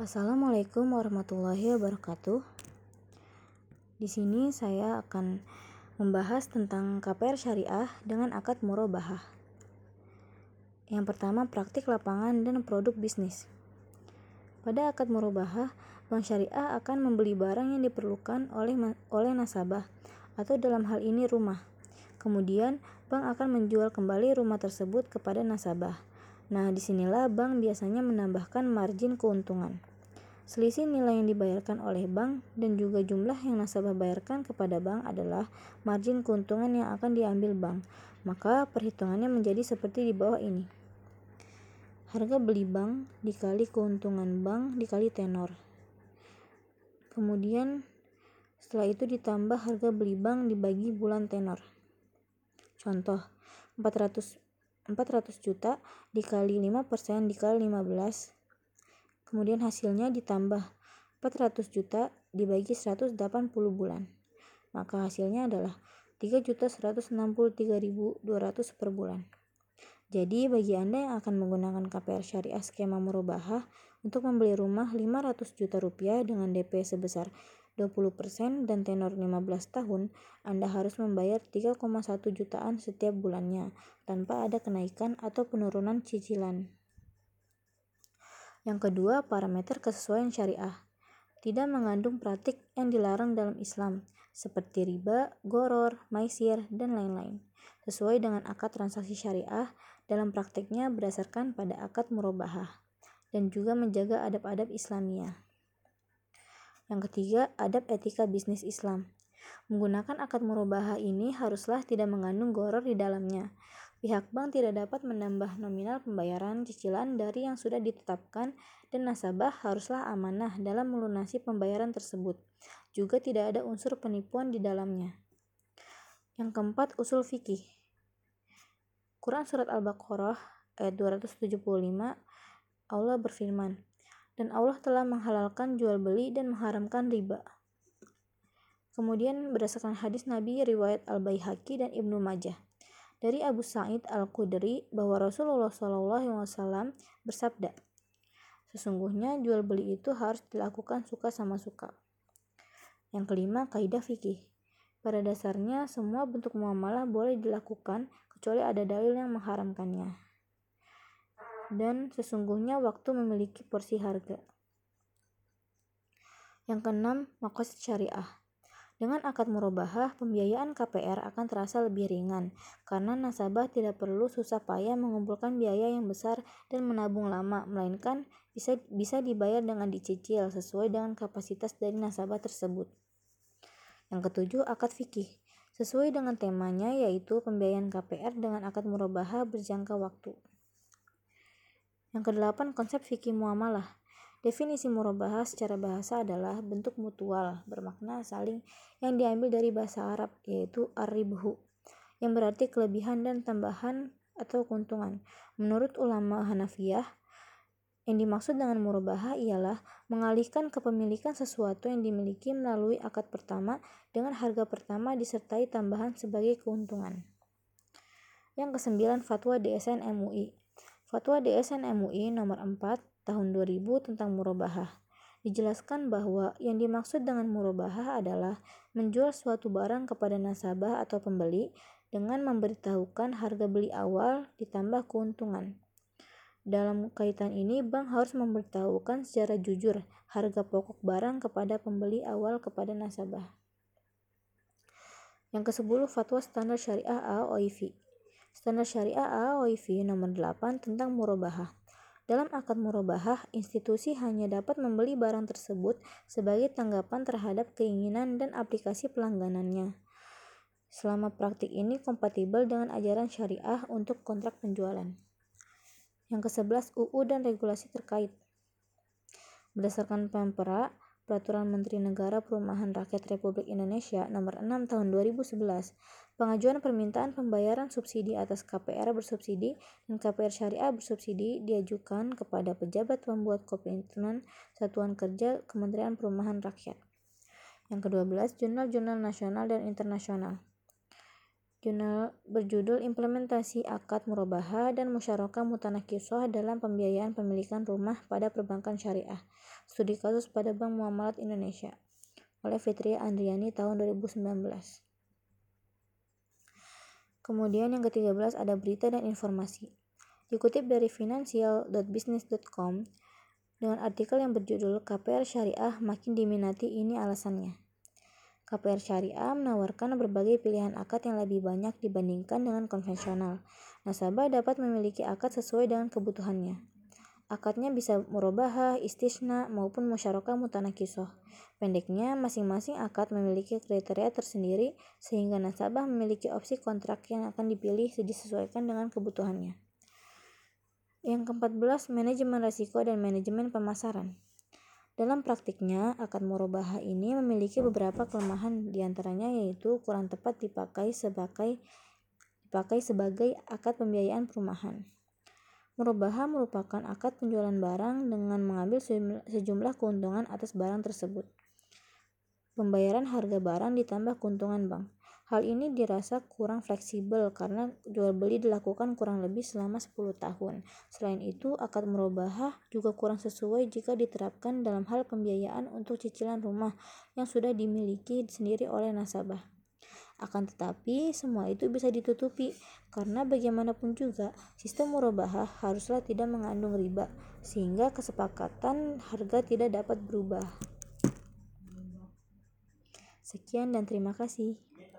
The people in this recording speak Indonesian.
Assalamualaikum warahmatullahi wabarakatuh. Di sini saya akan membahas tentang KPR syariah dengan akad murabahah. Yang pertama, praktik lapangan dan produk bisnis. Pada akad murabahah, bank syariah akan membeli barang yang diperlukan oleh oleh nasabah atau dalam hal ini rumah. Kemudian, bank akan menjual kembali rumah tersebut kepada nasabah. Nah, di sinilah bank biasanya menambahkan margin keuntungan. Selisih nilai yang dibayarkan oleh bank dan juga jumlah yang nasabah bayarkan kepada bank adalah margin keuntungan yang akan diambil bank. Maka perhitungannya menjadi seperti di bawah ini. Harga beli bank dikali keuntungan bank dikali tenor. Kemudian setelah itu ditambah harga beli bank dibagi bulan tenor. Contoh, 400 400 juta dikali 5% dikali 15 Kemudian hasilnya ditambah 400 juta dibagi 180 bulan. Maka hasilnya adalah 3.163.200 per bulan. Jadi bagi Anda yang akan menggunakan KPR syariah skema murabahah untuk membeli rumah 500 juta rupiah dengan DP sebesar 20% dan tenor 15 tahun, Anda harus membayar 3,1 jutaan setiap bulannya tanpa ada kenaikan atau penurunan cicilan. Yang kedua, parameter kesesuaian syariah. Tidak mengandung praktik yang dilarang dalam Islam, seperti riba, goror, maisir, dan lain-lain. Sesuai dengan akad transaksi syariah, dalam praktiknya berdasarkan pada akad murabahah, dan juga menjaga adab-adab Islamiyah. Yang ketiga, adab etika bisnis Islam. Menggunakan akad murabahah ini haruslah tidak mengandung goror di dalamnya, Pihak bank tidak dapat menambah nominal pembayaran cicilan dari yang sudah ditetapkan dan nasabah haruslah amanah dalam melunasi pembayaran tersebut. Juga tidak ada unsur penipuan di dalamnya. Yang keempat, usul fikih. Quran Surat Al-Baqarah ayat 275 Allah berfirman, dan Allah telah menghalalkan jual beli dan mengharamkan riba. Kemudian berdasarkan hadis Nabi riwayat Al-Baihaqi dan Ibnu Majah dari Abu Sa'id Al-Khudri bahwa Rasulullah SAW bersabda, Sesungguhnya jual beli itu harus dilakukan suka sama suka. Yang kelima, kaidah fikih. Pada dasarnya, semua bentuk muamalah boleh dilakukan kecuali ada dalil yang mengharamkannya. Dan sesungguhnya waktu memiliki porsi harga. Yang keenam, makosid syariah. Dengan akad murabahah, pembiayaan KPR akan terasa lebih ringan karena nasabah tidak perlu susah payah mengumpulkan biaya yang besar dan menabung lama, melainkan bisa bisa dibayar dengan dicicil sesuai dengan kapasitas dari nasabah tersebut. Yang ketujuh, akad fikih. Sesuai dengan temanya yaitu pembiayaan KPR dengan akad murabahah berjangka waktu. Yang kedelapan, konsep fikih muamalah. Definisi murabahah secara bahasa adalah bentuk mutual bermakna saling yang diambil dari bahasa Arab yaitu ar-ribhu yang berarti kelebihan dan tambahan atau keuntungan. Menurut ulama Hanafiyah, yang dimaksud dengan murabahah ialah mengalihkan kepemilikan sesuatu yang dimiliki melalui akad pertama dengan harga pertama disertai tambahan sebagai keuntungan. Yang kesembilan, Fatwa DSN MUI. Fatwa DSN MUI nomor 4 tahun 2000 tentang murabahah. Dijelaskan bahwa yang dimaksud dengan murabahah adalah menjual suatu barang kepada nasabah atau pembeli dengan memberitahukan harga beli awal ditambah keuntungan. Dalam kaitan ini, bank harus memberitahukan secara jujur harga pokok barang kepada pembeli awal kepada nasabah. Yang ke-10 Fatwa Standar Syariah AOIV Standar Syariah AOIV nomor 8 tentang murabahah. Dalam akad murabahah, institusi hanya dapat membeli barang tersebut sebagai tanggapan terhadap keinginan dan aplikasi pelangganannya. Selama praktik ini kompatibel dengan ajaran syariah untuk kontrak penjualan. Yang ke-11 UU dan regulasi terkait. Berdasarkan Pempera, Peraturan Menteri Negara Perumahan Rakyat Republik Indonesia Nomor 6 Tahun 2011, pengajuan permintaan pembayaran subsidi atas KPR bersubsidi dan KPR syariah bersubsidi diajukan kepada pejabat pembuat komitmen Satuan Kerja Kementerian Perumahan Rakyat. Yang ke-12, jurnal-jurnal nasional dan internasional. jurnal berjudul Implementasi Akad Murabahah dan Musyarakah Mutanakisah dalam Pembiayaan Pemilikan Rumah pada Perbankan Syariah. Studi kasus pada Bank Muamalat Indonesia oleh Fitria Andriani tahun 2019. Kemudian yang ke-13 ada berita dan informasi. Dikutip dari financial.business.com dengan artikel yang berjudul KPR Syariah makin diminati ini alasannya. KPR Syariah menawarkan berbagai pilihan akad yang lebih banyak dibandingkan dengan konvensional. Nasabah dapat memiliki akad sesuai dengan kebutuhannya. Akadnya bisa murabahah, istisna, maupun musyarakah mutanakisoh. Pendeknya, masing-masing akad memiliki kriteria tersendiri sehingga nasabah memiliki opsi kontrak yang akan dipilih disesuaikan dengan kebutuhannya. Yang ke-14, manajemen risiko dan manajemen pemasaran. Dalam praktiknya, akad murabahah ini memiliki beberapa kelemahan di antaranya yaitu kurang tepat dipakai sebagai dipakai sebagai akad pembiayaan perumahan. Murabahah merupakan akad penjualan barang dengan mengambil sejumlah keuntungan atas barang tersebut. Pembayaran harga barang ditambah keuntungan bank. Hal ini dirasa kurang fleksibel karena jual beli dilakukan kurang lebih selama 10 tahun. Selain itu, akad merubah juga kurang sesuai jika diterapkan dalam hal pembiayaan untuk cicilan rumah yang sudah dimiliki sendiri oleh nasabah. Akan tetapi, semua itu bisa ditutupi karena bagaimanapun juga sistem murabahah haruslah tidak mengandung riba sehingga kesepakatan harga tidak dapat berubah. Sekian dan terima kasih.